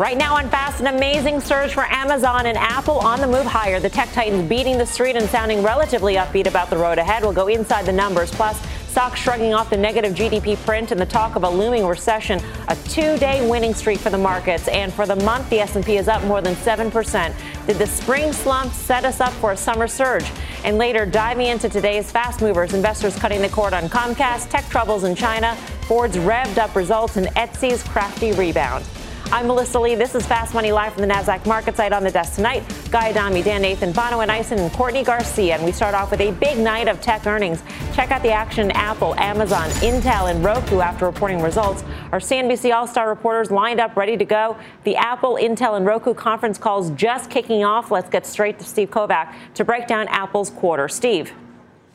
Right now on Fast, an amazing surge for Amazon and Apple on the move higher. The tech titans beating the street and sounding relatively upbeat about the road ahead. We'll go inside the numbers. Plus, stocks shrugging off the negative GDP print and the talk of a looming recession. A two-day winning streak for the markets. And for the month, the S&P is up more than 7%. Did the spring slump set us up for a summer surge? And later, diving into today's fast movers, investors cutting the cord on Comcast, tech troubles in China, Ford's revved up results, and Etsy's crafty rebound. I'm Melissa Lee. This is Fast Money live from the NASDAQ market site on the desk tonight. Guy Adami, Dan Nathan, Bonawyn Eison, and Courtney Garcia. And we start off with a big night of tech earnings. Check out the action Apple, Amazon, Intel, and Roku after reporting results. Our CNBC All Star reporters lined up, ready to go. The Apple, Intel, and Roku conference calls just kicking off. Let's get straight to Steve Kovach to break down Apple's quarter. Steve.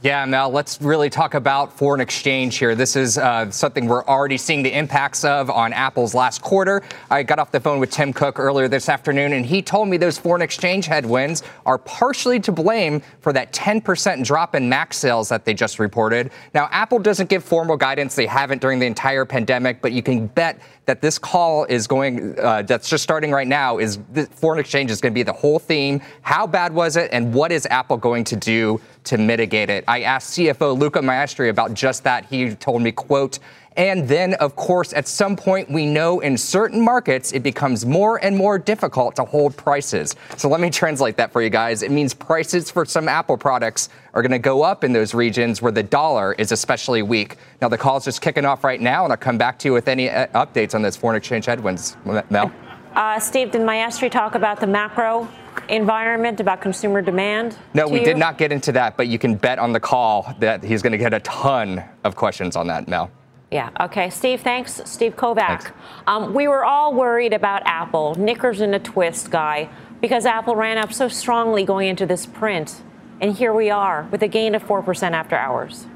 Yeah, Mel, let's really talk about foreign exchange here. This is uh, something we're already seeing the impacts of on Apple's last quarter. I got off the phone with Tim Cook earlier this afternoon, and he told me those foreign exchange headwinds are partially to blame for that 10% drop in Mac sales that they just reported. Now, Apple doesn't give formal guidance. They haven't during the entire pandemic, but you can bet that this call is going, uh, that's just starting right now, is foreign exchange is going to be the whole theme. How bad was it, and what is Apple going to do to mitigate it? I asked CFO Luca Maestri about just that. He told me, quote, and then, of course, at some point, we know in certain markets it becomes more and more difficult to hold prices. So let me translate that for you guys. It means prices for some Apple products are going to go up in those regions where the dollar is especially weak. Now, the call is just kicking off right now, and I'll come back to you with any uh, updates on this foreign exchange headwinds. Mel? Uh, Steve, did Maestri talk about the macro environment, about consumer demand? No, we you? did not get into that, but you can bet on the call that he's going to get a ton of questions on that, Mel. Yeah. Okay. Steve, thanks. Steve Kovach. Um, we were all worried about Apple, knickers in a twist guy, because Apple ran up so strongly going into this print. And here we are with a gain of 4% after hours.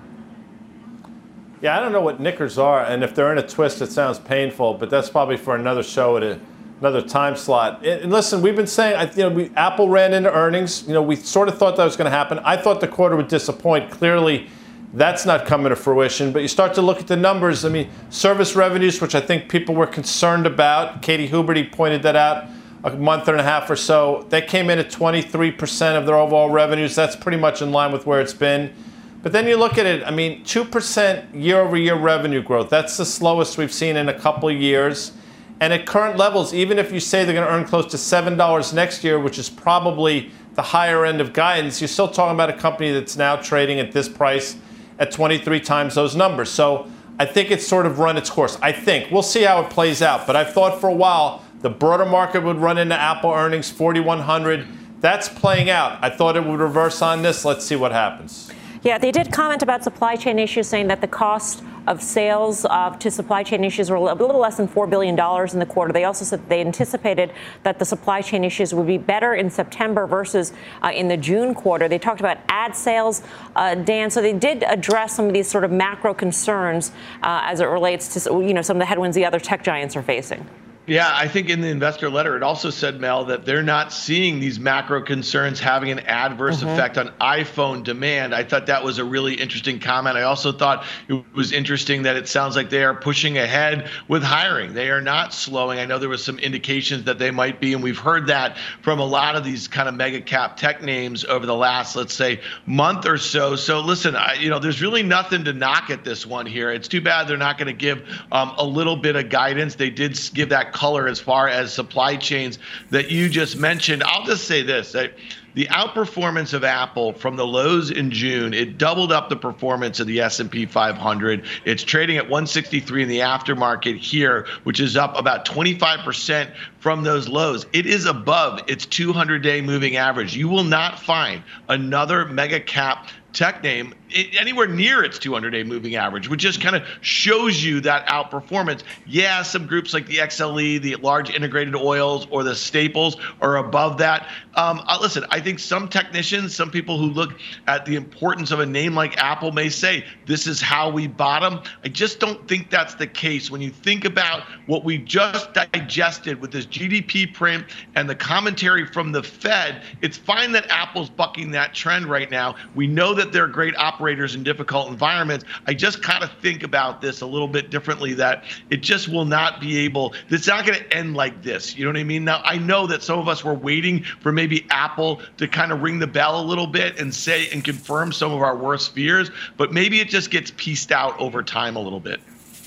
Yeah, I don't know what knickers are, and if they're in a twist, it sounds painful, but that's probably for another show at a, another time slot. And listen, we've been saying, you know, we, Apple ran into earnings. You know, we sort of thought that was going to happen. I thought the quarter would disappoint. Clearly, that's not coming to fruition. But you start to look at the numbers. I mean, service revenues, which I think people were concerned about. Katy Huberty pointed that out a month and a half or so. They came in at 23% of their overall revenues. That's pretty much in line with where it's been. But then you look at it, I mean, 2% year over year revenue growth. That's the slowest we've seen in a couple of years. And at current levels, even if you say they're going to earn close to $7 next year, which is probably the higher end of guidance, you're still talking about a company that's now trading at this price at 23 times those numbers. So I think it's sort of run its course. I think. We'll see how it plays out. But I've thought for a while the broader market would run into Apple earnings 4,100. That's playing out. I thought it would reverse on this. Let's see what happens. Yeah, they did comment about supply chain issues, saying that the cost of sales uh, to supply chain issues were a little less than $4 billion in the quarter. They also said they anticipated that the supply chain issues would be better in September versus uh, in the June quarter. They talked about ad sales, uh, Dan, so they did address some of these sort of macro concerns uh, as it relates to you know some of the headwinds the other tech giants are facing. Yeah, I think in the investor letter, it also said, Mel, that they're not seeing these macro concerns having an adverse mm-hmm. effect on iPhone demand. I thought that was a really interesting comment. I also thought it was interesting that it sounds like they are pushing ahead with hiring. They are not slowing. I know there was some indications that they might be, and we've heard that from a lot of these kind of mega cap tech names over the last, let's say, month or so. So listen, I, you know, there's really nothing to knock at this one here. It's too bad they're not going to give um, a little bit of guidance. They did give that color as far as supply chains that you just mentioned. I'll just say this. that the outperformance of Apple from the lows in June, it doubled up the performance of the S&P 500. It's trading at 163 in the aftermarket here, which is up about 25% from those lows. It is above its 200-day moving average. You will not find another mega cap tech name anywhere near its 200 day moving average, which just kind of shows you that outperformance. Yeah, some groups like the XLE, the large integrated oils, or the staples are above that. Um, uh, listen, I think some technicians, some people who look at the importance of a name like Apple may say this is how we bottom. I just don't think that's the case when you think about what we just digested with this GDP print and the commentary from the Fed. It's fine that Apple's bucking that trend right now. We know that they're great operators in difficult environments. I just kind of think about this a little bit differently that it just will not be able, it's not going to end like this. You know what I mean? Now, I know that some of us were waiting for maybe Apple to kind of ring the bell a little bit and say and confirm some of our worst fears, but maybe it just gets pieced out over time a little bit.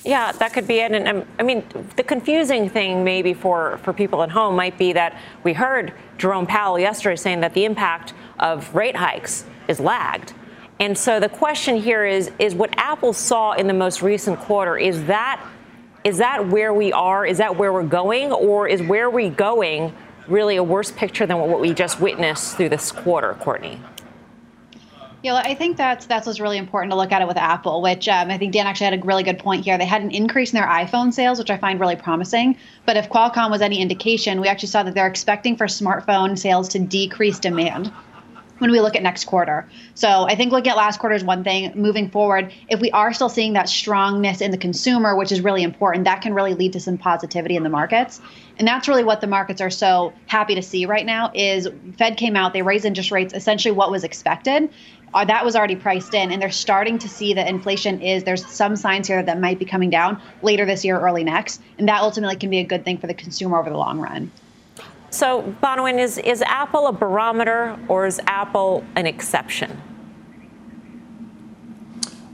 Yeah, that could be it. And um, I mean, the confusing thing maybe for, for people at home might be that we heard Jerome Powell yesterday saying that the impact of rate hikes is lagged. And so the question here is is what Apple saw in the most recent quarter is that is that where we are? Is that where we're going or is where we're going really a worse picture than what we just witnessed through this quarter, Courtney? Yeah, I think that's that's what's really important to look at it with Apple, which um, I think Dan actually had a really good point here. They had an increase in their iPhone sales, which I find really promising. But if Qualcomm was any indication, we actually saw that they're expecting for smartphone sales to decrease demand when we look at next quarter. So I think looking at last quarter is one thing. Moving forward, if we are still seeing that strongness in the consumer, which is really important, that can really lead to some positivity in the markets. And that's really what the markets are so happy to see right now is Fed came out, they raised interest rates essentially what was expected. Uh, that was already priced in and they're starting to see that inflation is there's some signs here that might be coming down later this year early next and that ultimately can be a good thing for the consumer over the long run so, Bonawyn, is, is Apple a barometer or is Apple an exception?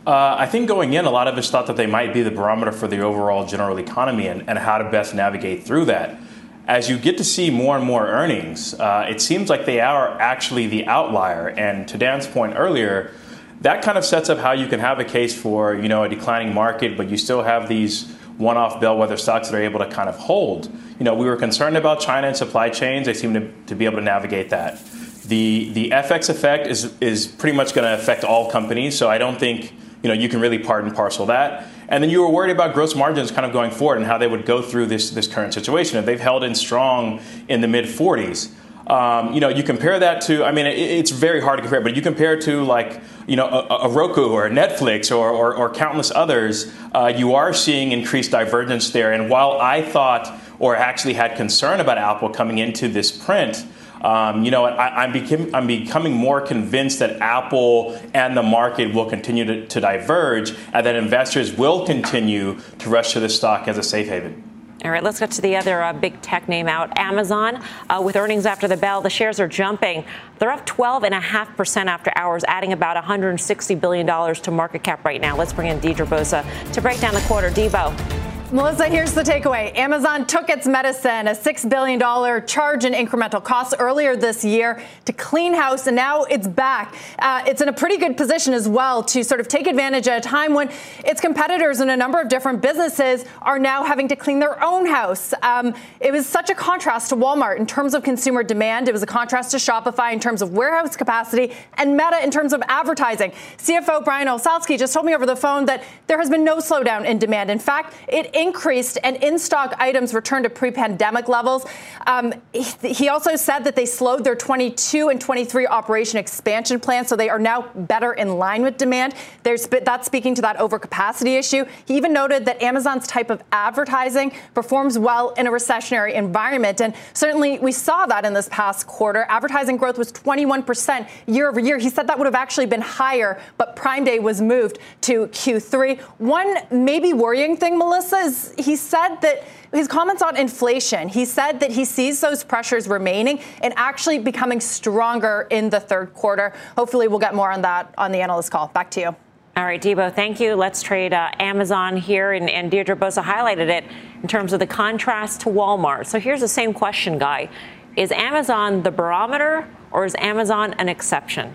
Uh, I think going in, a lot of us thought that they might be the barometer for the overall general economy and, and how to best navigate through that. As you get to see more and more earnings, uh, it seems like they are actually the outlier. And to Dan's point earlier, that kind of sets up how you can have a case for you know a declining market, but you still have these one-off bellwether stocks that are able to kind of hold. You know, we were concerned about China and supply chains. They seem to, to be able to navigate that. The the FX effect is is pretty much going to affect all companies. So I don't think you know you can really part and parcel that. And then you were worried about gross margins kind of going forward and how they would go through this this current situation. If they've held in strong in the mid 40s. Um, you know, you compare that to, I mean, it, it's very hard to compare, but you compare to like, you know, a, a Roku or a Netflix or, or, or countless others, uh, you are seeing increased divergence there. And while I thought or actually had concern about Apple coming into this print, um, you know, I, am I'm becoming more convinced that Apple and the market will continue to, to diverge and that investors will continue to rush to the stock as a safe haven. All right, let's get to the other uh, big tech name out, Amazon. Uh, with earnings after the bell, the shares are jumping. They're up 12.5% after hours, adding about $160 billion to market cap right now. Let's bring in Deirdre Bosa to break down the quarter. Debo. Melissa, here's the takeaway. Amazon took its medicine, a $6 billion charge in incremental costs earlier this year to clean house, and now it's back. Uh, it's in a pretty good position as well to sort of take advantage at a time when its competitors in a number of different businesses are now having to clean their own house. Um, it was such a contrast to Walmart in terms of consumer demand. It was a contrast to Shopify in terms of warehouse capacity and Meta in terms of advertising. CFO Brian Olsavsky just told me over the phone that there has been no slowdown in demand. In fact, it increased and in stock items returned to pre pandemic levels. Um, he, also said that they slowed their 22 and 23 operation expansion plans, so they are now better in line with demand. There's, that's speaking to that overcapacity issue. He even noted that Amazon's type of advertising performs well in a recessionary environment. And certainly we saw that in this past quarter. Advertising growth was 21% year over year. He said that would have actually been higher, but Prime Day was moved to Q3. One maybe worrying thing, Melissa, is he said that his comments on inflation, he said that he sees those pressures remaining and actually becoming stronger in the third quarter. Hopefully, we'll get more on that on the analyst call. Back to you. All right, Debo, thank you. Let's trade uh, Amazon here, and, and Deirdre Bosa highlighted it in terms of the contrast to Walmart. So here's the same question, Guy. Is Amazon the barometer or is Amazon an exception?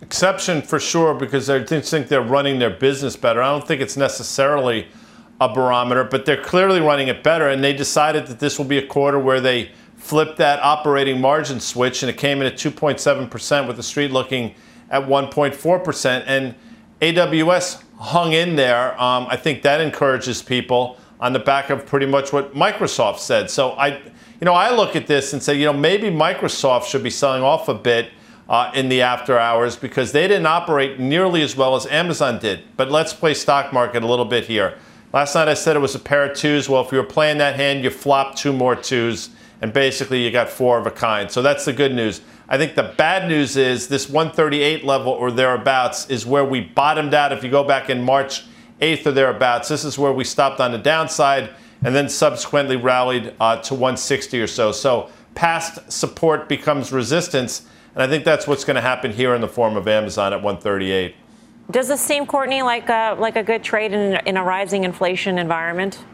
Exception for sure because I think they're running their business better. I don't think it's necessarily a barometer, but they're clearly running it better. And they decided that this will be a quarter where they flip that operating margin switch, and it came in at 2.7% with the street looking at 1.4%. And AWS hung in there. Um, I think that encourages people on the back of pretty much what Microsoft said. So I, you know, I look at this and say, you know, maybe Microsoft should be selling off a bit uh, in the after hours because they didn't operate nearly as well as Amazon did. But let's play stock market a little bit here. Last night I said it was a pair of twos. Well, if you were playing that hand, you flop two more twos, and basically you got four of a kind. So that's the good news. I think the bad news is this 138 level or thereabouts is where we bottomed out. If you go back in March 8th or thereabouts, this is where we stopped on the downside and then subsequently rallied uh, to 160 or so. So past support becomes resistance, and I think that's what's going to happen here in the form of Amazon at 138. Does this seem, Courtney, like a, like a good trade in, in a rising inflation environment?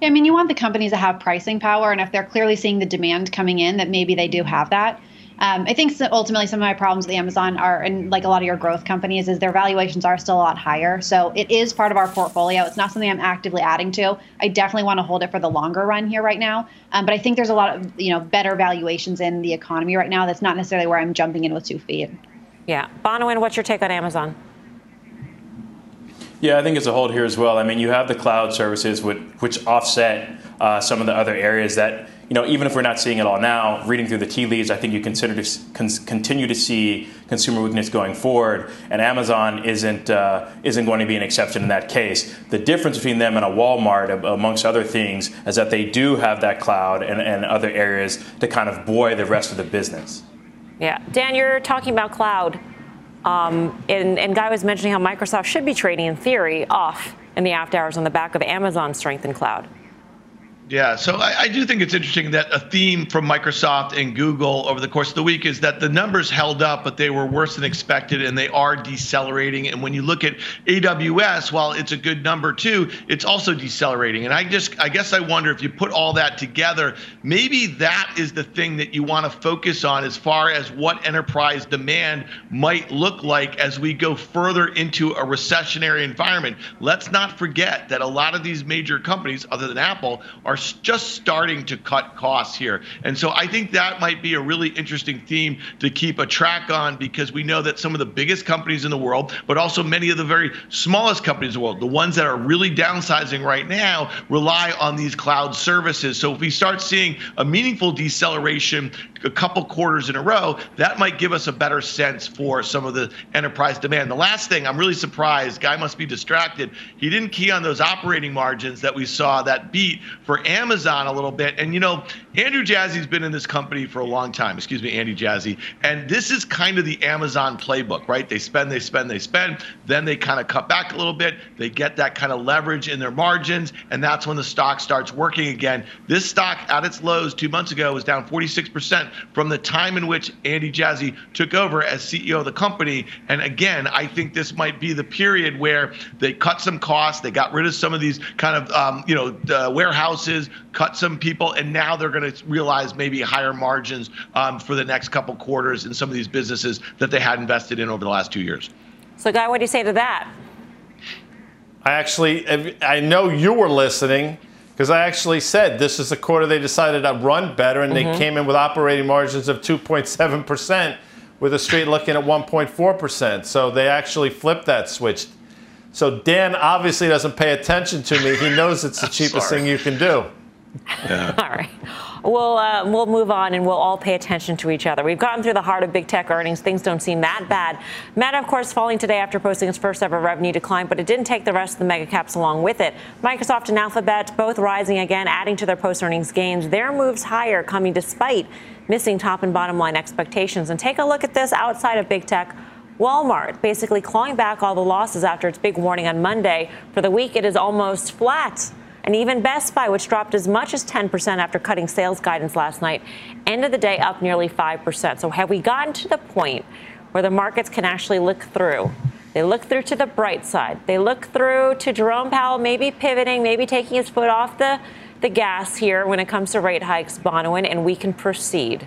Yeah, I mean, you want the companies to have pricing power, and if they're clearly seeing the demand coming in, that maybe they do have that. Um, I think ultimately some of my problems with Amazon are, and like a lot of your growth companies, is their valuations are still a lot higher. So it is part of our portfolio. It's not something I'm actively adding to. I definitely want to hold it for the longer run here right now. Um, but I think there's a lot of you know better valuations in the economy right now. That's not necessarily where I'm jumping in with two feet. Yeah, Bonawyn, what's your take on Amazon? Yeah, I think it's a hold here as well. I mean, you have the cloud services which, which offset uh, some of the other areas that, you know, even if we're not seeing it all now, reading through the tea leaves, I think you consider to con- continue to see consumer weakness going forward, and Amazon isn't uh, isn't going to be an exception in that case. The difference between them and a Walmart, amongst other things, is that they do have that cloud and, and other areas to kind of buoy the rest of the business. Yeah, Dan, you're talking about cloud. Um, and, and Guy was mentioning how Microsoft should be trading, in theory, off in the after hours on the back of Amazon's strength in cloud. Yeah, so I, I, do think it's interesting that a theme from Microsoft and Google over the course of the week is that the numbers held up, but they were worse than expected and they are decelerating. And when you look at AWS, while it's a good number too, it's also decelerating. And I just, I guess I wonder if you put all that together, maybe that is the thing that you want to focus on as far as what enterprise demand might look like as we go further into a recessionary environment. Let's not forget that a lot of these major companies, other than Apple, are just starting to cut costs here. And so I think that might be a really interesting theme to keep a track on because we know that some of the biggest companies in the world, but also many of the very smallest companies in the world, the ones that are really downsizing right now, rely on these cloud services. So if we start seeing a meaningful deceleration a couple quarters in a row, that might give us a better sense for some of the enterprise demand. The last thing, I'm really surprised, guy must be distracted. He didn't key on those operating margins that we saw that beat for Amazon a little bit. And you know, Andrew Jassy's been in this company for a long time. Excuse me, Andy Jassy. And this is kind of the Amazon playbook, right? They spend, they spend, they spend. Then they kind of cut back a little bit. They get that kind of leverage in their margins, and that's when the stock starts working again. This stock at its lows two months ago was down 46% from the time in which Andy Jassy took over as CEO of the company. And again, I think this might be the period where they cut some costs, they got rid of some of these kind of um, you know uh, warehouses, cut some people, and now they're going to realize maybe higher margins um, for the next couple quarters in some of these businesses that they had invested in over the last two years. So, Guy, what do you say to that? I actually, I know you were listening because I actually said this is the quarter they decided to run better, and mm-hmm. they came in with operating margins of 2.7 percent, with a street looking at 1.4 percent. So they actually flipped that switch. So Dan obviously doesn't pay attention to me. He knows it's the cheapest thing you can do. Yeah. all right. We'll, uh, we'll move on and we'll all pay attention to each other. We've gotten through the heart of big tech earnings. Things don't seem that bad. Meta, of course, falling today after posting its first ever revenue decline, but it didn't take the rest of the mega caps along with it. Microsoft and Alphabet both rising again, adding to their post earnings gains. Their moves higher coming despite missing top and bottom line expectations. And take a look at this outside of big tech. Walmart basically clawing back all the losses after its big warning on Monday. For the week, it is almost flat. And even Best Buy, which dropped as much as 10% after cutting sales guidance last night, ended the day up nearly 5%. So have we gotten to the point where the markets can actually look through? They look through to the bright side. They look through to Jerome Powell maybe pivoting, maybe taking his foot off the, the gas here when it comes to rate hikes, Bonawyn, and we can proceed.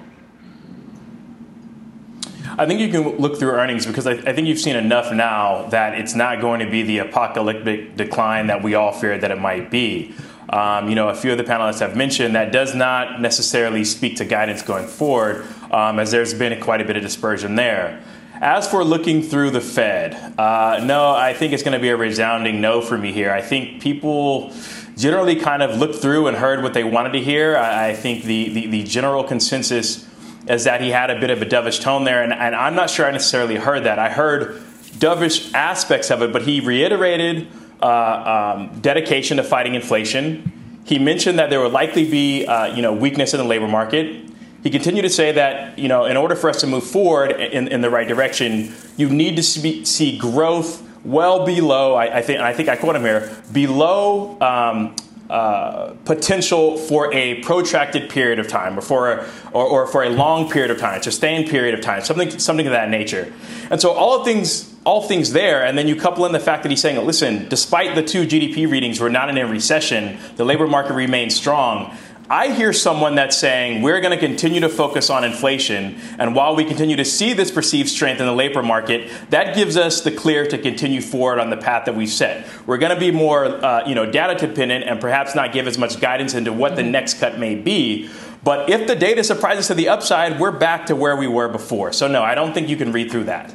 I think you can look through earnings because I, I, think you've seen enough now that it's not going to be the apocalyptic decline that we all feared that it might be. Um, you know, a few of the panelists have mentioned that does not necessarily speak to guidance going forward, um, as there's been quite a bit of dispersion there. As for looking through the Fed, uh, no, I think it's going to be a resounding no for me here. I think people generally kind of looked through and heard what they wanted to hear. I, I think the, the, the, general consensus is that he had a bit of a dovish tone there, and, and I'm not sure I necessarily heard that. I heard dovish aspects of it, but he reiterated uh, um, dedication to fighting inflation. He mentioned that there would likely be, uh, you know, weakness in the labor market. He continued to say that, you know, in order for us to move forward in, in the right direction, you need to see, growth well below. I, I, think, I think I quote him here, below um, uh, potential for a protracted period of time, or for a, or, or for a long period of time, sustained period of time, something, something of that nature. And so all things all things there, and then you couple in the fact that he's saying, listen, despite the two GDP readings, we're not in a recession, the labor market remains strong. I hear someone that's saying we're going to continue to focus on inflation, and while we continue to see this perceived strength in the labor market, that gives us the clear to continue forward on the path that we've set. We're going to be more, uh, you know, data dependent, and perhaps not give as much guidance into what the next cut may be. But if the data surprises to the upside, we're back to where we were before. So no, I don't think you can read through that.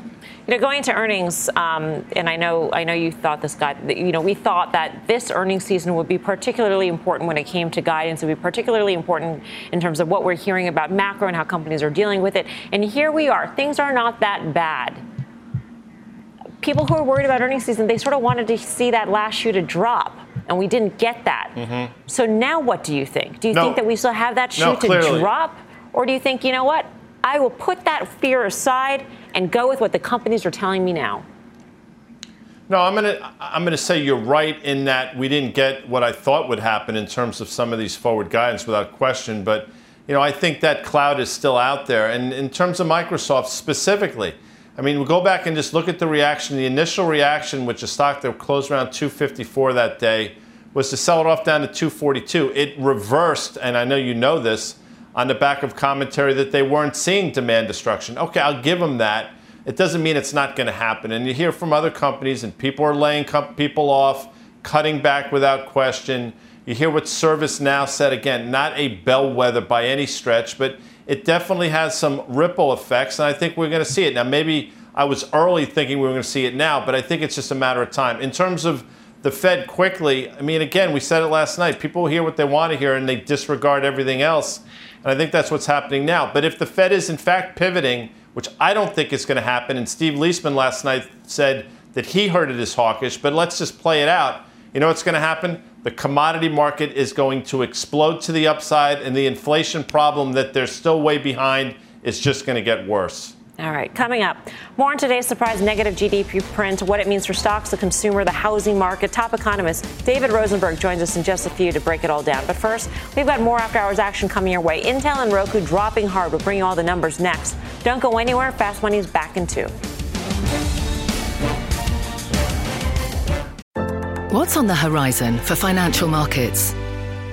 You know, going to earnings, um, and I know, I know you thought this got, you know, we thought that this earnings season would be particularly important when it came to guidance. It would be particularly important in terms of what we're hearing about macro and how companies are dealing with it. And here we are. Things are not that bad. People who are worried about earnings season, they sort of wanted to see that last shoe to drop and we didn't get that. Mm-hmm. So now what do you think? Do you no, think that we still have that shoe no, to drop? Or do you think, you know what? I will put that fear aside and go with what the companies are telling me now? No, I'm gonna I'm gonna say you're right in that we didn't get what I thought would happen in terms of some of these forward guidance without question. But you know, I think that cloud is still out there. And in terms of Microsoft specifically, I mean, we we'll go back and just look at the reaction. The initial reaction, which a stock that closed around 254 that day, was to sell it off down to 242. It reversed, and I know you know this on the back of commentary that they weren't seeing demand destruction. Okay, I'll give them that. It doesn't mean it's not going to happen. And you hear from other companies, and people are laying people off, cutting back without question. You hear what ServiceNow said again, not a bellwether by any stretch, but it definitely has some ripple effects, and I think we're going to see it. Now, maybe I was early thinking we were going to see it now, but I think it's just a matter of time. In terms of the Fed quickly, I mean, again, we said it last night. People hear what they want to hear and they disregard everything else. And I think that's what's happening now. But if the Fed is in fact pivoting, which I don't think is going to happen, and Steve Liesman last night said that he heard it as hawkish, but let's just play it out. You know what's going to happen? The commodity market is going to explode to the upside, and the inflation problem that they're still way behind is just going to get worse. All right, coming up, more on today's surprise negative GDP print, what it means for stocks, the consumer, the housing market. Top economist David Rosenberg joins us in just a few to break it all down. But first, we've got more after hours action coming your way. Intel and Roku dropping hard. We'll bring you all the numbers next. Don't go anywhere. Fast Money's back in two. What's on the horizon for financial markets?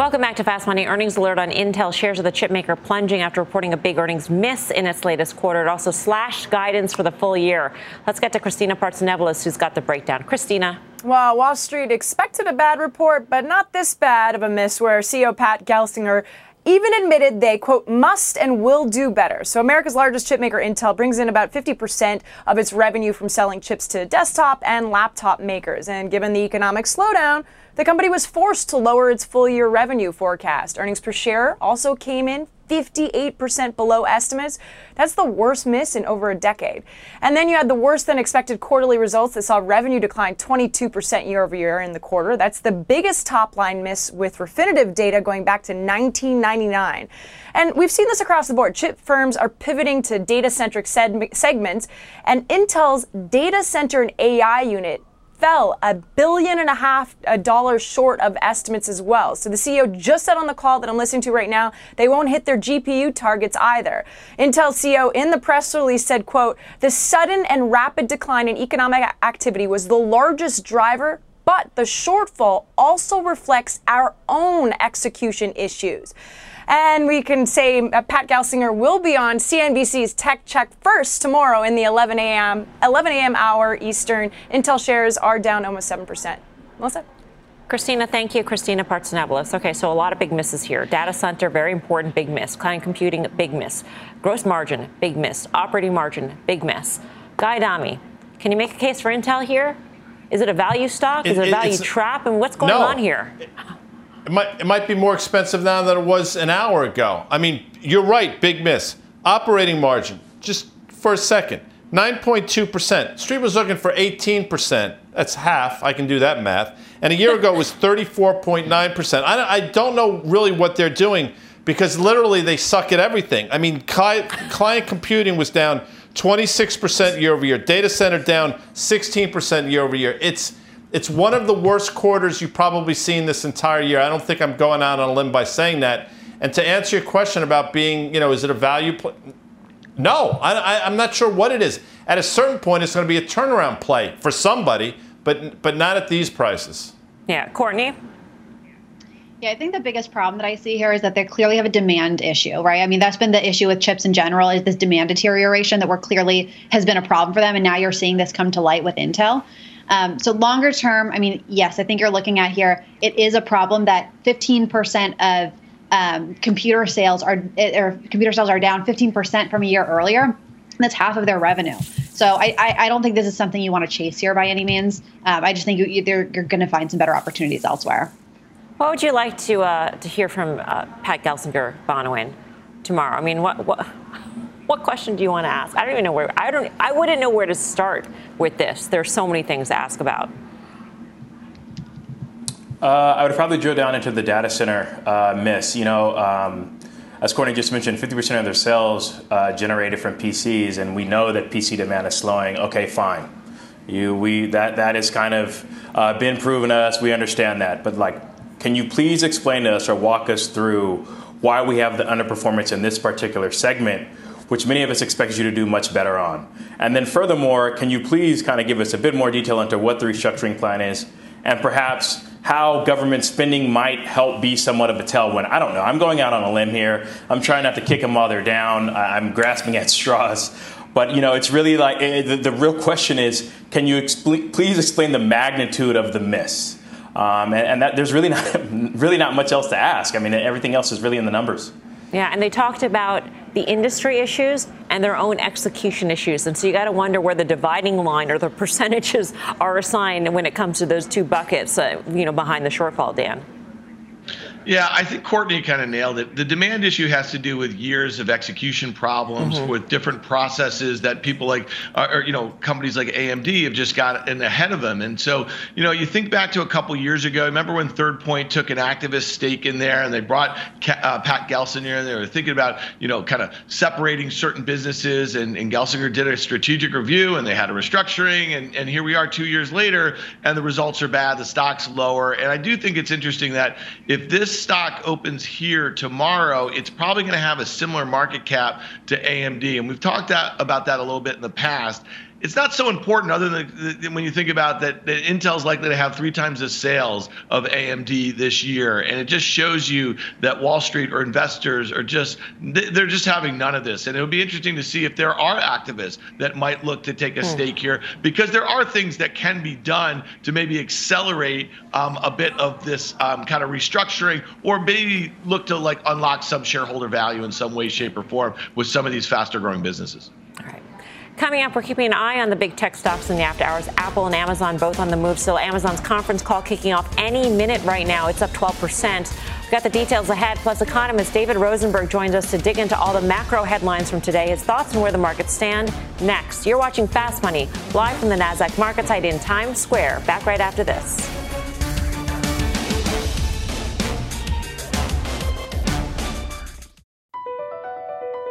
Welcome back to Fast Money. Earnings alert on Intel. Shares of the chipmaker plunging after reporting a big earnings miss in its latest quarter. It also slashed guidance for the full year. Let's get to Christina Partsinevelos, who's got the breakdown. Christina. Well, Wall Street expected a bad report, but not this bad of a miss, where CEO Pat Gelsinger even admitted they, quote, must and will do better. So, America's largest chipmaker, Intel, brings in about 50% of its revenue from selling chips to desktop and laptop makers. And given the economic slowdown, the company was forced to lower its full year revenue forecast. Earnings per share also came in 58% below estimates. That's the worst miss in over a decade. And then you had the worse than expected quarterly results that saw revenue decline 22% year over year in the quarter. That's the biggest top line miss with Refinitiv data going back to 1999. And we've seen this across the board. Chip firms are pivoting to data centric segments, and Intel's data center and AI unit fell a billion and a half uh, dollars short of estimates as well. So the CEO just said on the call that I'm listening to right now, they won't hit their GPU targets either. Intel CEO in the press release said, quote, the sudden and rapid decline in economic activity was the largest driver but the shortfall also reflects our own execution issues. And we can say uh, Pat Gelsinger will be on CNBC's Tech Check first tomorrow in the 11 a.m. 11 a.m. hour Eastern. Intel shares are down almost 7%. Melissa? Christina, thank you. Christina Partsinevelos. Okay, so a lot of big misses here. Data center, very important, big miss. Client computing, big miss. Gross margin, big miss. Operating margin, big miss. Guy Adami, can you make a case for Intel here? Is it a value stock? Is it, it a value trap? And what's going no. on here? It might, it might be more expensive now than it was an hour ago. I mean, you're right, big miss. Operating margin, just for a second, 9.2%. Street was looking for 18%. That's half. I can do that math. And a year ago it was 34.9%. I, I don't know really what they're doing because literally they suck at everything. I mean, client computing was down 26% year over year, data center down 16% year over year. It's it's one of the worst quarters you've probably seen this entire year. I don't think I'm going out on a limb by saying that. And to answer your question about being, you know, is it a value play? No, I, am not sure what it is. At a certain point, it's going to be a turnaround play for somebody, but but not at these prices. Yeah, Courtney. Yeah, I think the biggest problem that I see here is that they clearly have a demand issue, right? I mean, that's been the issue with chips in general is this demand deterioration that we're clearly has been a problem for them, and now you're seeing this come to light with Intel. Um, so longer term, I mean, yes, I think you're looking at here. It is a problem that 15% of um, computer sales are or computer sales are down 15% from a year earlier. That's half of their revenue. So I, I, I don't think this is something you want to chase here by any means. Um, I just think you, you, you're going to find some better opportunities elsewhere. What would you like to uh, to hear from uh, Pat Gelsinger Bonawyn tomorrow? I mean, what what what question do you want to ask? I don't even know where. I don't. I wouldn't know where to start with this. There's so many things to ask about. Uh, I would probably drill down into the data center uh, miss. You know, um, as Courtney just mentioned, 50% of their sales uh, generated from PCs, and we know that PC demand is slowing. Okay, fine. You, we that that has kind of uh, been proven to us. We understand that, but like, can you please explain to us or walk us through why we have the underperformance in this particular segment? Which many of us expect you to do much better on. And then furthermore, can you please kind of give us a bit more detail into what the restructuring plan is and perhaps how government spending might help be somewhat of a tailwind. I don't know. I'm going out on a limb here. I'm trying not to kick them while they're down. I'm grasping at straws. But you know, it's really like it, the, the, real question is, can you expl- please explain the magnitude of the miss? Um, and, and that, there's really not really not much else to ask. I mean, everything else is really in the numbers. Yeah, and they talked about the industry issues and their own execution issues. And so you got to wonder where the dividing line or the percentages are assigned when it comes to those two buckets, uh, you know, behind the shortfall, Dan. Yeah, I think Courtney kind of nailed it. The demand issue has to do with years of execution problems mm-hmm. with different processes that people like, uh, or, you know, companies like AMD have just got in ahead of them. And so, you know, you think back to a couple years ago. Remember when Third Point took an activist stake in there, and they brought uh, Pat Gelsinger, and they were thinking about, you know, kind of separating certain businesses. And, and Gelsinger did a strategic review, and they had a restructuring. And, and here we are, two years later, and the results are bad. The stock's lower. And I do think it's interesting that if this this stock opens here tomorrow, it's probably going to have a similar market cap to AMD. And we've talked about that a little bit in the past. It's not so important other than when you think about that, that Intel's likely to have three times the sales of AMD this year. And it just shows you that Wall Street or investors are just, they're just having none of this. And it would be interesting to see if there are activists that might look to take a hmm. stake here because there are things that can be done to maybe accelerate um, a bit of this um, kind of restructuring or maybe look to like unlock some shareholder value in some way, shape, or form with some of these faster growing businesses. All right. Coming up, we're keeping an eye on the big tech stocks in the after hours. Apple and Amazon both on the move. Still, Amazon's conference call kicking off any minute right now. It's up 12%. We've got the details ahead. Plus, economist David Rosenberg joins us to dig into all the macro headlines from today. His thoughts on where the markets stand next. You're watching Fast Money live from the NASDAQ market site in Times Square. Back right after this.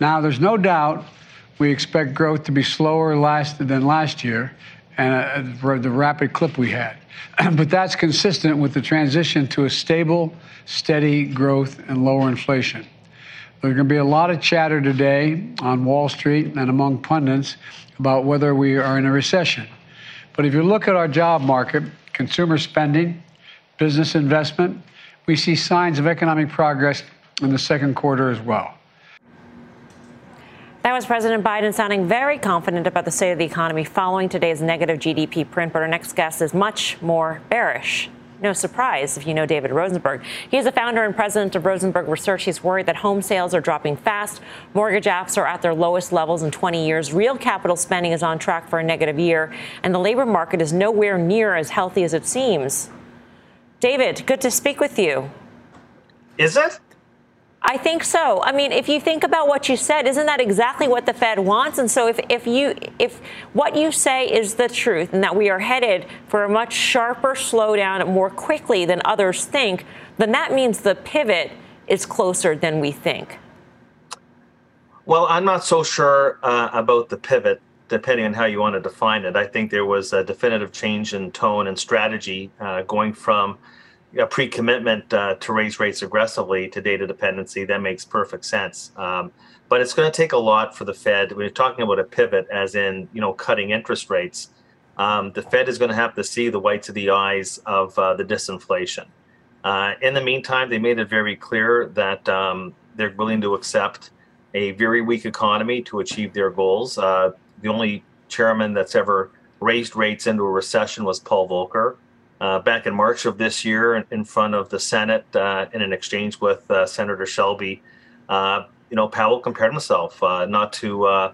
Now, there's no doubt we expect growth to be slower last, than last year and uh, for the rapid clip we had. but that's consistent with the transition to a stable, steady growth and lower inflation. There's going to be a lot of chatter today on Wall Street and among pundits about whether we are in a recession. But if you look at our job market, consumer spending, business investment, we see signs of economic progress in the second quarter as well. That was President Biden sounding very confident about the state of the economy following today's negative GDP print. But our next guest is much more bearish. No surprise if you know David Rosenberg. He is the founder and president of Rosenberg Research. He's worried that home sales are dropping fast. Mortgage apps are at their lowest levels in 20 years. Real capital spending is on track for a negative year. And the labor market is nowhere near as healthy as it seems. David, good to speak with you. Is it? I think so. I mean, if you think about what you said, isn't that exactly what the Fed wants? And so if, if you if what you say is the truth and that we are headed for a much sharper slowdown more quickly than others think, then that means the pivot is closer than we think. Well, I'm not so sure uh, about the pivot, depending on how you want to define it. I think there was a definitive change in tone and strategy uh, going from a pre-commitment uh, to raise rates aggressively to data dependency, that makes perfect sense. Um, but it's going to take a lot for the Fed. We're talking about a pivot, as in you know cutting interest rates. Um, the Fed is going to have to see the whites of the eyes of uh, the disinflation. Uh, in the meantime, they made it very clear that um, they're willing to accept a very weak economy to achieve their goals. Uh, the only chairman that's ever raised rates into a recession was Paul Volcker uh, back in March of this year in, front of the Senate uh, in an exchange with uh, Senator Shelby. Uh, you know, Powell compared himself uh, not to uh,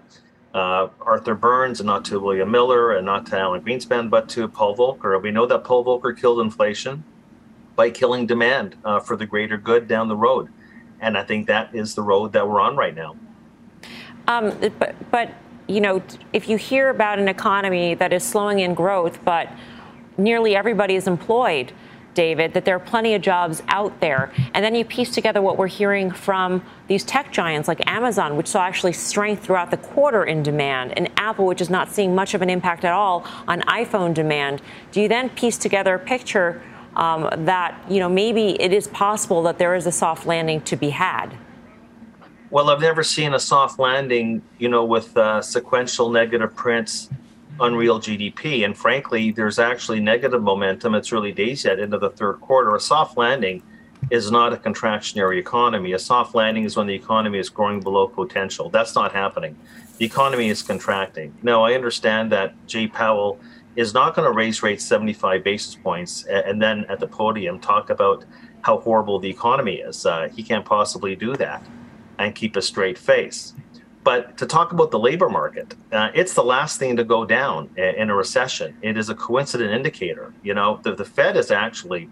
Arthur Burns and not to William Miller and not to Alan Greenspan, but to Paul Volcker. We know that Paul Volcker killed inflation by killing demand for the greater good down the road. And I think that is the road that we're on right now. Um, but, but, you know, if you hear about an economy that is slowing in growth, but nearly everybody is employed. David, that there are plenty of jobs out there. And then you piece together what we're hearing from these tech giants like Amazon, which saw actually strength throughout the quarter in demand, and Apple, which is not seeing much of an impact at all on iPhone demand. Do you then piece together a picture um, that, you know, maybe it is possible that there is a soft landing to be had? Well, I've never seen a soft landing, you know, with uh, sequential negative prints unreal GDP. And frankly, there's actually negative momentum. It's early days yet into the third quarter. A soft landing is not a contractionary economy. A soft landing is when the economy is growing below potential. That's not happening. The economy is contracting. Now, I understand that Jay Powell is not going to raise rates 75 basis points and then at the podium talk about how horrible the economy is. Uh, he can't possibly do that and keep a straight face. But to talk about the labor market, uh, it's the last thing to go down in a recession. It is a coincident indicator. You know, the, the Fed is actually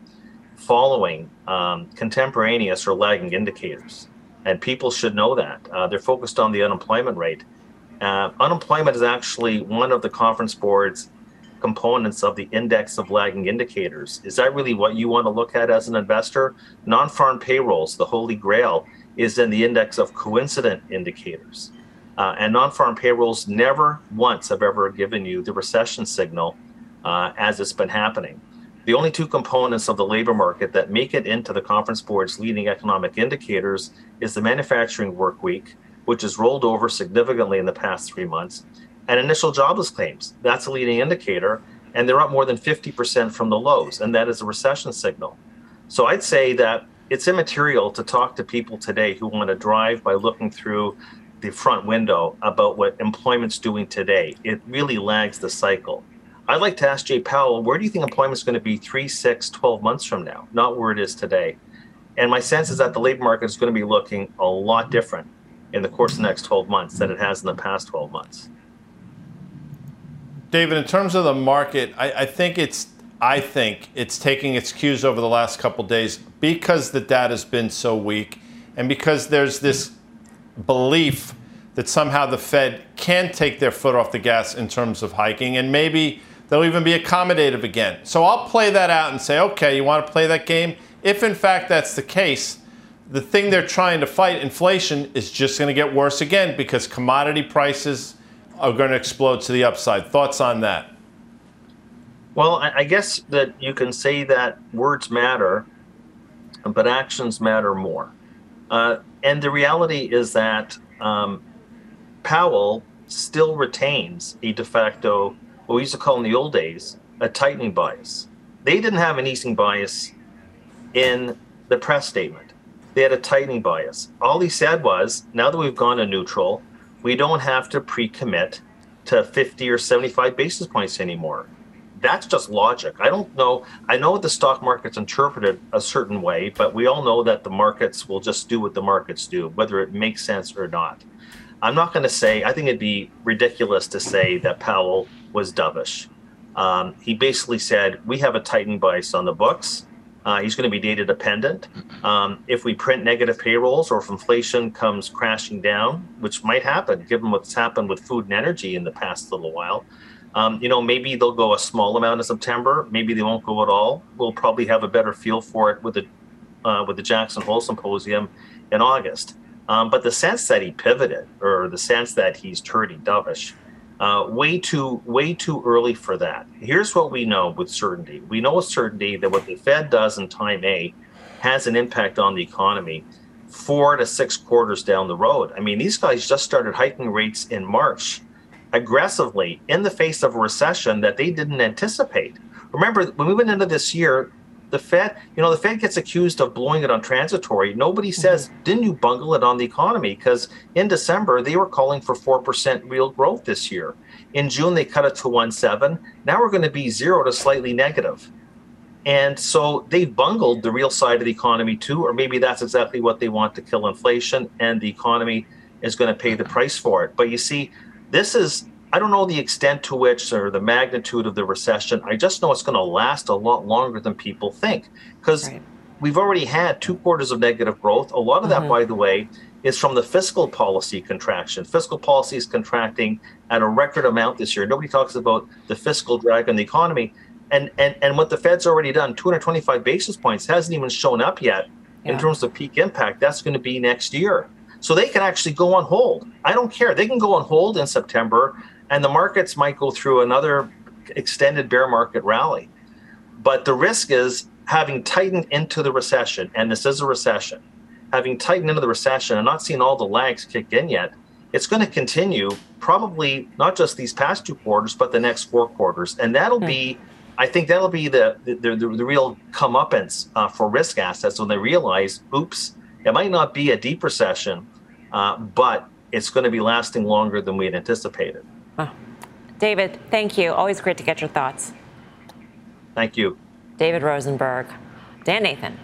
following um, contemporaneous or lagging indicators, and people should know that. Uh, they're focused on the unemployment rate. Uh, unemployment is actually one of the conference board's components of the index of lagging indicators. Is that really what you want to look at as an investor? Non farm payrolls, the holy grail, is in the index of coincident indicators. Uh, and non-farm payrolls never once have ever given you the recession signal uh, as it's been happening. The only two components of the labor market that make it into the Conference Board's leading economic indicators is the manufacturing work week, which has rolled over significantly in the past three months, and initial jobless claims. That's a leading indicator, and they're up more than 50% from the lows, and that is a recession signal. So I'd say that it's immaterial to talk to people today who want to drive by looking through the front window about what employment's doing today. It really lags the cycle. I'd like to ask Jay Powell, where do you think employment's going to be three, six, 12 months from now, not where it is today? And my sense is that the labor market is going to be looking a lot different in the course of the next 12 months than it has in the past 12 months. David, in terms of the market, I, I think it's I think it's taking its cues over the last couple days because the data has been so weak and because there's this belief that somehow the Fed can take their foot off the gas in terms of hiking, and maybe they'll even be accommodative again. So I'll play that out and say, okay, you want to play that game? If in fact that's the case, the thing they're trying to fight, inflation, is just going to get worse again because commodity prices are going to explode to the upside. Thoughts on that? Well, I guess that you can say that words matter, but actions matter more. Uh, and the reality is that um, Powell still retains a de facto, what we used to call in the old days, a tightening bias. They didn't have an easing bias in the press statement. They had a tightening bias. All he said was, now that we've gone to neutral, we don't have to pre commit to 50 or 75 basis points anymore that's just logic. I don't know. I know the stock market's interpreted a certain way, but we all know that the markets will just do what the markets do, whether it makes sense or not. I'm not going to say, I think it'd be ridiculous to say that Powell was dovish. Um, he basically said, We have a tightening bias on the books. Uh, he's going to be data dependent. Um, if we print negative payrolls or if inflation comes crashing down, which might happen given what's happened with food and energy in the past little while, um, you know, maybe they'll go a small amount in September. Maybe they won't go at all. We'll probably have a better feel for it with the uh, with the Jackson Hole Symposium in August. Um, but the sense that he pivoted, or the sense that he's turning dovish, uh, way too way too early for that. Here's what we know with certainty: we know with certainty that what the Fed does in time A has an impact on the economy four to six quarters down the road. I mean, these guys just started hiking rates in March aggressively in the face of a recession that they didn't anticipate. Remember, when we went into this year, the Fed, you know, the Fed gets accused of blowing it on transitory. Nobody mm-hmm. says, didn't you bungle it on the economy? Because in December, they were calling for 4% real growth this year. In June, they cut it to 1.7. Now we're going to be zero to slightly negative. And so they bungled the real side of the economy too, or maybe that's exactly what they want to kill inflation, and the economy is going to pay the price for it. But you see, this is, I don't know the extent to which or the magnitude of the recession. I just know it's going to last a lot longer than people think because right. we've already had two quarters of negative growth. A lot of that, mm-hmm. by the way, is from the fiscal policy contraction. Fiscal policy is contracting at a record amount this year. Nobody talks about the fiscal drag on the economy. And, and, and what the Fed's already done, 225 basis points, hasn't even shown up yet yeah. in terms of peak impact. That's going to be next year. So they can actually go on hold. I don't care. They can go on hold in September, and the markets might go through another extended bear market rally. But the risk is having tightened into the recession, and this is a recession, having tightened into the recession and not seeing all the lags kick in yet, it's going to continue probably not just these past two quarters, but the next four quarters. And that'll be, I think that'll be the the, the, the real comeuppance uh, for risk assets when they realize, oops, it might not be a deep recession, uh, but it's going to be lasting longer than we had anticipated. Oh. David, thank you. Always great to get your thoughts. Thank you. David Rosenberg. Dan Nathan.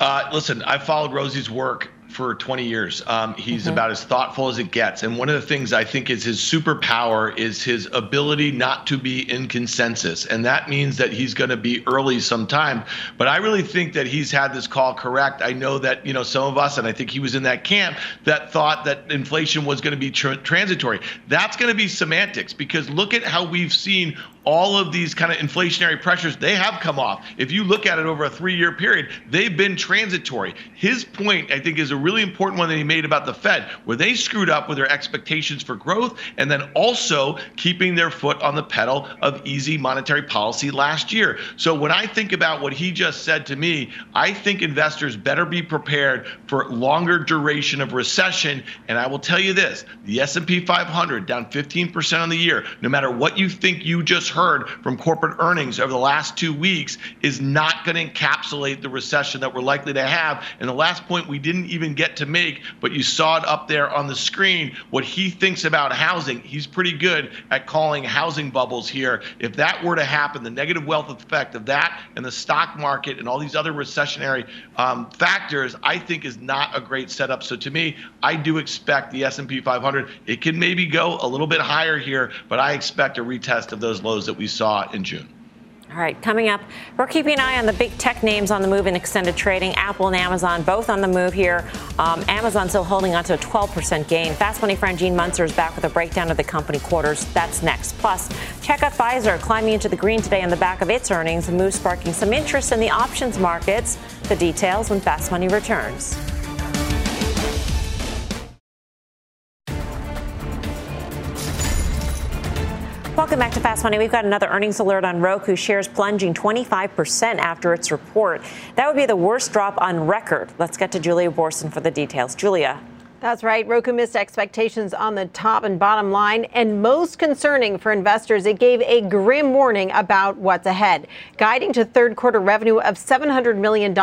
Uh, listen, I've followed Rosie's work for 20 years. Um, he's mm-hmm. about as thoughtful as it gets. And one of the things I think is his superpower is his ability not to be in consensus. And that means that he's going to be early sometime. But I really think that he's had this call correct. I know that, you know, some of us, and I think he was in that camp, that thought that inflation was going to be tr- transitory. That's going to be semantics because look at how we've seen all of these kind of inflationary pressures, they have come off. If you look at it over a three year period, they've been transitory. His point, I think, is a really important one that he made about the Fed, where they screwed up with their expectations for growth and then also keeping their foot on the pedal of easy monetary policy last year. So when I think about what he just said to me, I think investors better be prepared for longer duration of recession. And I will tell you this, the S&P 500 down 15% on the year, no matter what you think you just heard from corporate earnings over the last two weeks is not going to encapsulate the recession that we're likely to have. And the last point we didn't even get to make, but you saw it up there on the screen, what he thinks about housing. He's pretty good at calling housing bubbles here. If that were to happen, the negative wealth effect of that and the stock market and all these other recessionary um, factors, I think is not a great setup. So to me, I do expect the S&P 500. It can maybe go a little bit higher here, but I expect a retest of those lows that we saw in June. All right, coming up, we're keeping an eye on the big tech names on the move in extended trading. Apple and Amazon both on the move here. Um, Amazon still holding on to a 12% gain. Fast Money friend Gene Munster is back with a breakdown of the company quarters. That's next. Plus, check out Pfizer climbing into the green today on the back of its earnings, a move sparking some interest in the options markets. The details when Fast Money returns. Welcome back to Fast Money. We've got another earnings alert on Roku. Shares plunging 25% after its report. That would be the worst drop on record. Let's get to Julia Boorstin for the details. Julia. That's right. Roku missed expectations on the top and bottom line. And most concerning for investors, it gave a grim warning about what's ahead, guiding to third quarter revenue of $700 million.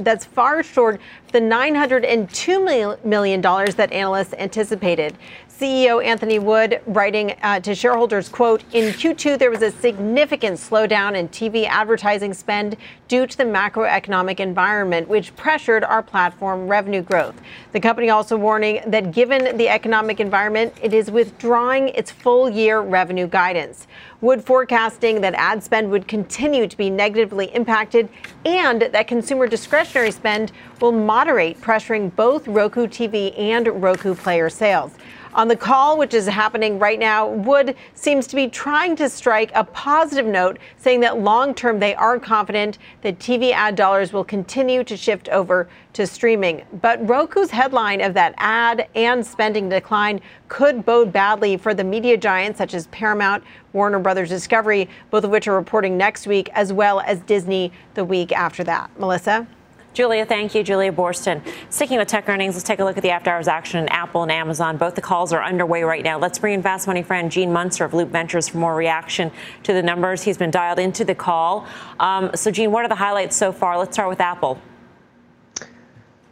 That's far short the $902 million that analysts anticipated. CEO Anthony Wood writing uh, to shareholders, quote, in Q2, there was a significant slowdown in TV advertising spend due to the macroeconomic environment, which pressured our platform revenue growth. The company also warning that given the economic environment, it is withdrawing its full year revenue guidance. Wood forecasting that ad spend would continue to be negatively impacted and that consumer discretionary spend will moderate, pressuring both Roku TV and Roku player sales. On the call, which is happening right now, Wood seems to be trying to strike a positive note, saying that long term they are confident that TV ad dollars will continue to shift over to streaming. But Roku's headline of that ad and spending decline could bode badly for the media giants such as Paramount, Warner Brothers Discovery, both of which are reporting next week, as well as Disney the week after that. Melissa? Julia, thank you. Julia Boorstin. Sticking with tech earnings, let's take a look at the after hours action in Apple and Amazon. Both the calls are underway right now. Let's bring in Fast Money friend Gene Munster of Loop Ventures for more reaction to the numbers. He's been dialed into the call. Um, so, Gene, what are the highlights so far? Let's start with Apple.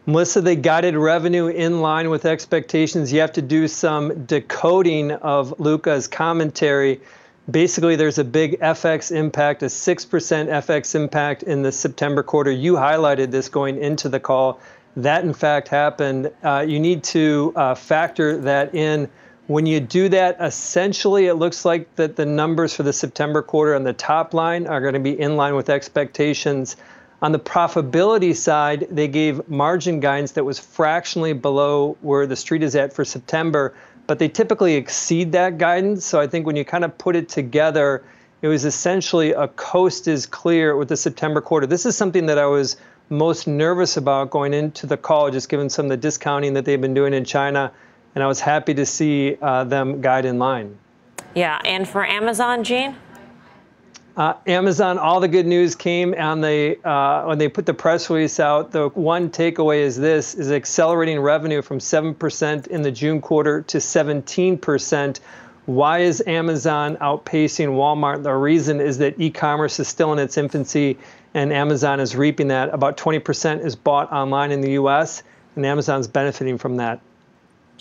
Melissa, they guided revenue in line with expectations. You have to do some decoding of Luca's commentary basically there's a big FX impact, a 6% FX impact in the September quarter. You highlighted this going into the call. That, in fact, happened. Uh, you need to uh, factor that in. When you do that, essentially, it looks like that the numbers for the September quarter on the top line are going to be in line with expectations. On the profitability side, they gave margin guidance that was fractionally below where the street is at for September but they typically exceed that guidance. So I think when you kind of put it together, it was essentially a coast is clear with the September quarter. This is something that I was most nervous about going into the call, just given some of the discounting that they've been doing in China. And I was happy to see uh, them guide in line. Yeah, and for Amazon, Gene? Uh, Amazon, all the good news came on the uh, when they put the press release out. The one takeaway is this: is accelerating revenue from seven percent in the June quarter to 17 percent, Why is Amazon outpacing Walmart? The reason is that e commerce is still in its infancy and Amazon is reaping that. About 20% is bought online in the US, and Amazon's benefiting from that.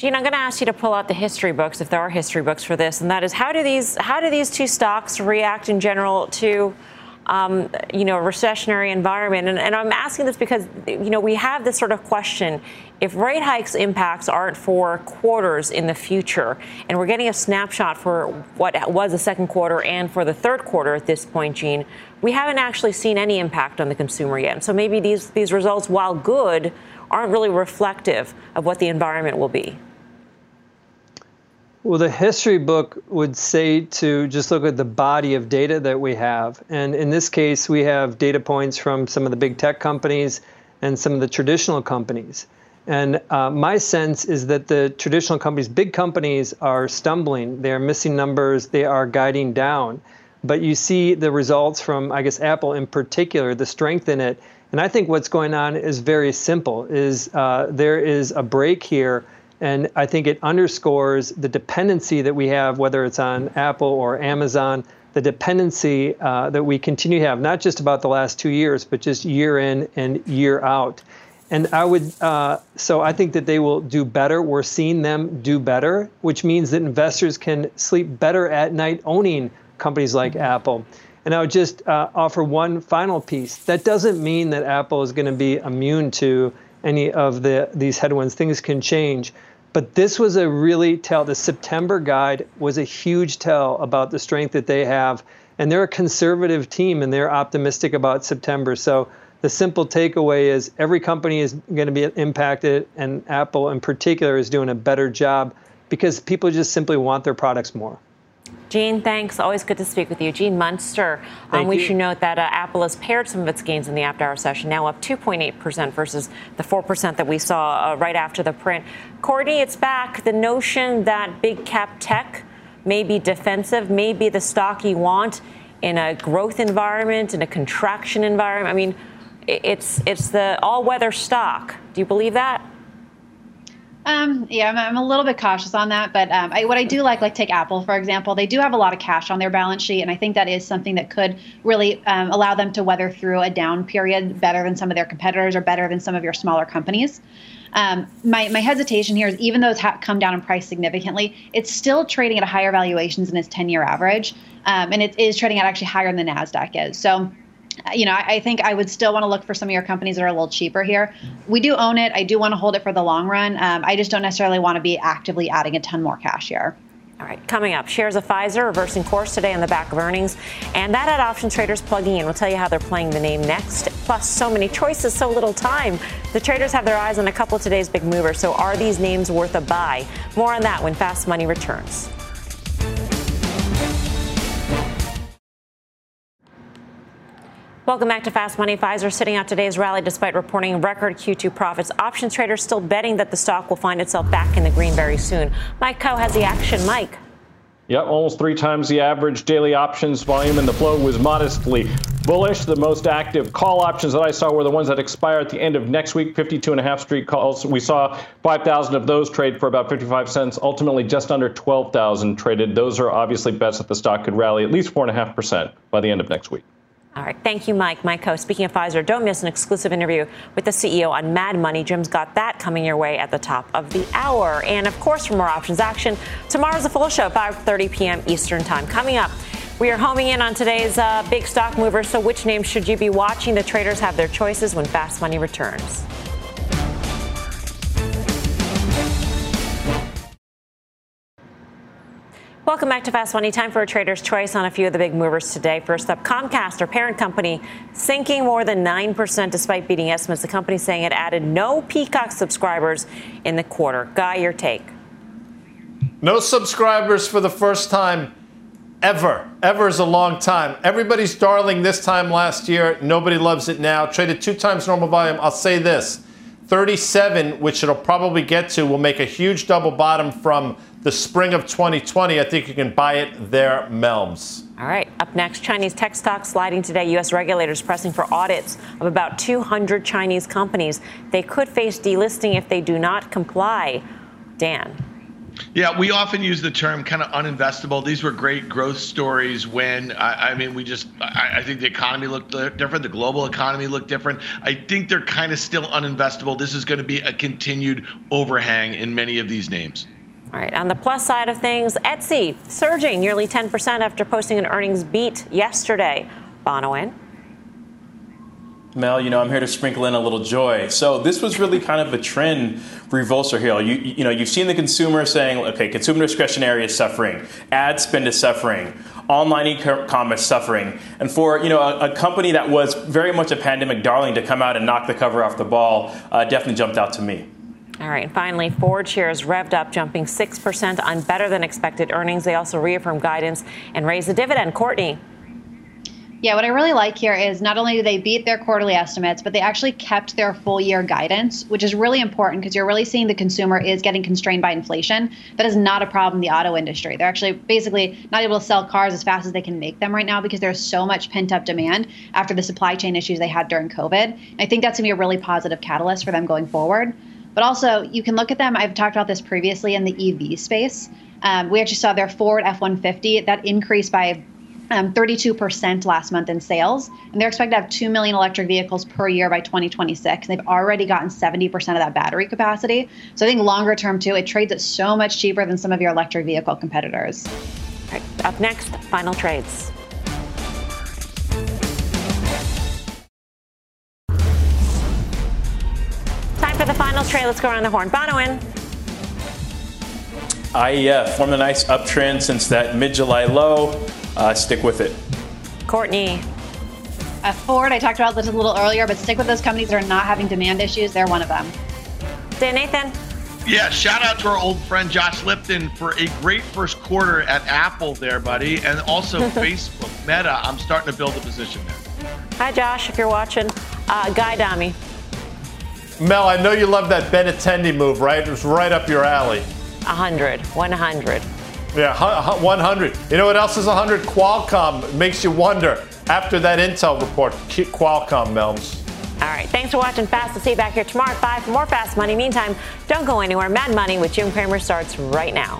Gene, I'm going to ask you to pull out the history books, if there are history books for this, and that is how do these how do these two stocks react in general to um, you know, a recessionary environment. And, and, I'm asking this because, you know, we have this sort of question. If rate hikes impacts aren't for quarters in the future, and we're getting a snapshot for what was the second quarter and for the third quarter at this point, Gene, we haven't actually seen any impact on the consumer yet. So maybe these, these results, while good, aren't really reflective of what the environment will be. Well, the history book would say to just look at the body of data that we have. And in this case, we have data points from some of the big tech companies and some of the traditional companies. And uh, my sense is that the traditional companies, big companies, are stumbling. They are missing numbers. They are guiding down. But you see the results from, I guess, Apple in particular, the strength in it. And I think what's going on is very simple: is uh, there is a break here and I think it underscores the dependency that we have, whether it's on Apple or Amazon, the dependency uh, that we continue to have, not just about the last two years, but just year in and year out. And I would, uh, so I think that they will do better. We're seeing them do better, which means that investors can sleep better at night owning companies like mm-hmm. Apple. And I would just uh, offer one final piece. That doesn't mean that Apple is going to be immune to any of the these headwinds. Things can change. But this was a really tell. The September guide was a huge tell about the strength that they have. And they're a conservative team and they're optimistic about September. So the simple takeaway is every company is going to be impacted, and Apple in particular is doing a better job because people just simply want their products more. Gene, thanks. Always good to speak with you. Gene Munster. Um, we you. should note that uh, Apple has pared some of its gains in the after hour session, now up 2.8% versus the 4% that we saw uh, right after the print. Courtney, it's back. The notion that big cap tech may be defensive, may be the stock you want in a growth environment, in a contraction environment. I mean, it's, it's the all weather stock. Do you believe that? Um, yeah, I'm, I'm, a little bit cautious on that, but um, I, what I do like, like take Apple for example, they do have a lot of cash on their balance sheet, and I think that is something that could really um, allow them to weather through a down period better than some of their competitors or better than some of your smaller companies. Um, my, my hesitation here is even though it's ha- come down in price significantly, it's still trading at a higher valuations than its 10 year average. Um, and it is trading at actually higher than the NASDAQ is. So you know, I, I, think I would still want to look for some of your companies that are a little cheaper here. We do own it. I do want to hold it for the long run. Um, I just don't necessarily want to be actively adding a ton more cash here. All right, coming up, shares of Pfizer reversing course today on the back of earnings. And that had option traders plugging in. We'll tell you how they're playing the name next. Plus, so many choices, so little time. The traders have their eyes on a couple of today's big movers. So, are these names worth a buy? More on that when Fast Money returns. Welcome back to Fast Money. Pfizer sitting out today's rally despite reporting record Q2 profits. Options traders still betting that the stock will find itself back in the green very soon. Mike Khouw has the action. Mike. Yep, almost three times the average daily options volume, and the flow was modestly bullish. The most active call options that I saw were the ones that expire at the end of next week, 52 and a half street calls. We saw 5,000 of those trade for about 55 cents, ultimately just under 12,000 traded. Those are obviously bets that the stock could rally at least 4.5% by the end of next week. All right. Thank you, Mike. Mike Khouw. Speaking of Pfizer, don't miss an exclusive interview with the CEO on Mad Money. Jim's got that coming your way at the top of the hour. And of course, for more options action, tomorrow's a full show, 5:30 p.m. Eastern Time. Coming up, we are homing in on today's uh, big stock mover. So, which names should you be watching? The traders have their choices when Fast Money returns. Welcome back to Fast Money. Time for a trader's choice on a few of the big movers today. First up, Comcast, our parent company, sinking more than 9% despite beating estimates. The company saying it added no Peacock subscribers in the quarter. Guy, your take. No subscribers for the first time ever. Ever is a long time. Everybody's darling this time last year. Nobody loves it now. Traded two times normal volume. I'll say this 37, which it'll probably get to, will make a huge double bottom from the spring of 2020. I think you can buy it there, Melms. All right. Up next, Chinese tech stocks sliding today. U.S. regulators pressing for audits of about 200 Chinese companies. They could face delisting if they do not comply. Dan. Yeah, we often use the term kind of uninvestable. These were great growth stories when, I, I mean, we just, I, I, think the economy looked different, the global economy looked different. I think they're kind of still uninvestable. This is going to be a continued overhang in many of these names. All right, on the plus side of things, Etsy surging nearly 10% after posting an earnings beat yesterday. Bonawyn. Mel, you know, I'm here to sprinkle in a little joy. So this was really kind of a trend reversal here. You, you know, you've seen the consumer saying, okay, consumer discretionary is suffering, ad spend is suffering, online e-commerce suffering, and for you know a, a, company that was very much a pandemic darling to come out and knock the cover off the ball uh, definitely jumped out to me. All right. And finally, Ford shares revved up, jumping 6% on better than expected earnings. They also reaffirmed guidance and raised the dividend. Courtney. Yeah, what I really like here is not only do they beat their quarterly estimates, but they actually kept their full year guidance, which is really important because you're really seeing the consumer is getting constrained by inflation. That is not a problem in the auto industry. They're actually basically not able to sell cars as fast as they can make them right now because there's so much pent up demand after the supply chain issues they had during COVID. And I think that's going to be a really positive catalyst for them going forward. But also, you can look at them. I've talked about this previously in the EV space. Um, we actually saw their Ford F 150 that increased by um, 32% last month in sales, and they're expected to have 2 million electric vehicles per year by 2026. They've already gotten 70% of that battery capacity. So I think longer term, too, it trades at so much cheaper than some of your electric vehicle competitors. Right, up next, final trades. For the final trade. Let's go around the horn. Bonawyn. I uh, formed a nice uptrend since that mid July low uh, stick with it. Courtney. Uh, Ford, I talked about this a little earlier, but stick with those companies that are not having demand issues. They're one of them. Dan Nathan. Yeah, shout out to our old friend Josh Lipton for a great first quarter at Apple there, buddy. And also Facebook, Meta. I'm starting to build a position there. Hi, Josh, if you're watching. Uh, Guy Adami. Mel, I know you love that Benintendi move, right? It was right up your alley. 100, 100. Yeah, 100. You know what else is 100? Qualcomm makes you wonder. After that Intel report, Qualcomm, Melms. All right. Thanks for watching Fast. I'll see you back here tomorrow at 5 for more Fast Money. Meantime, don't go anywhere. Mad Money with Jim Cramer starts right now.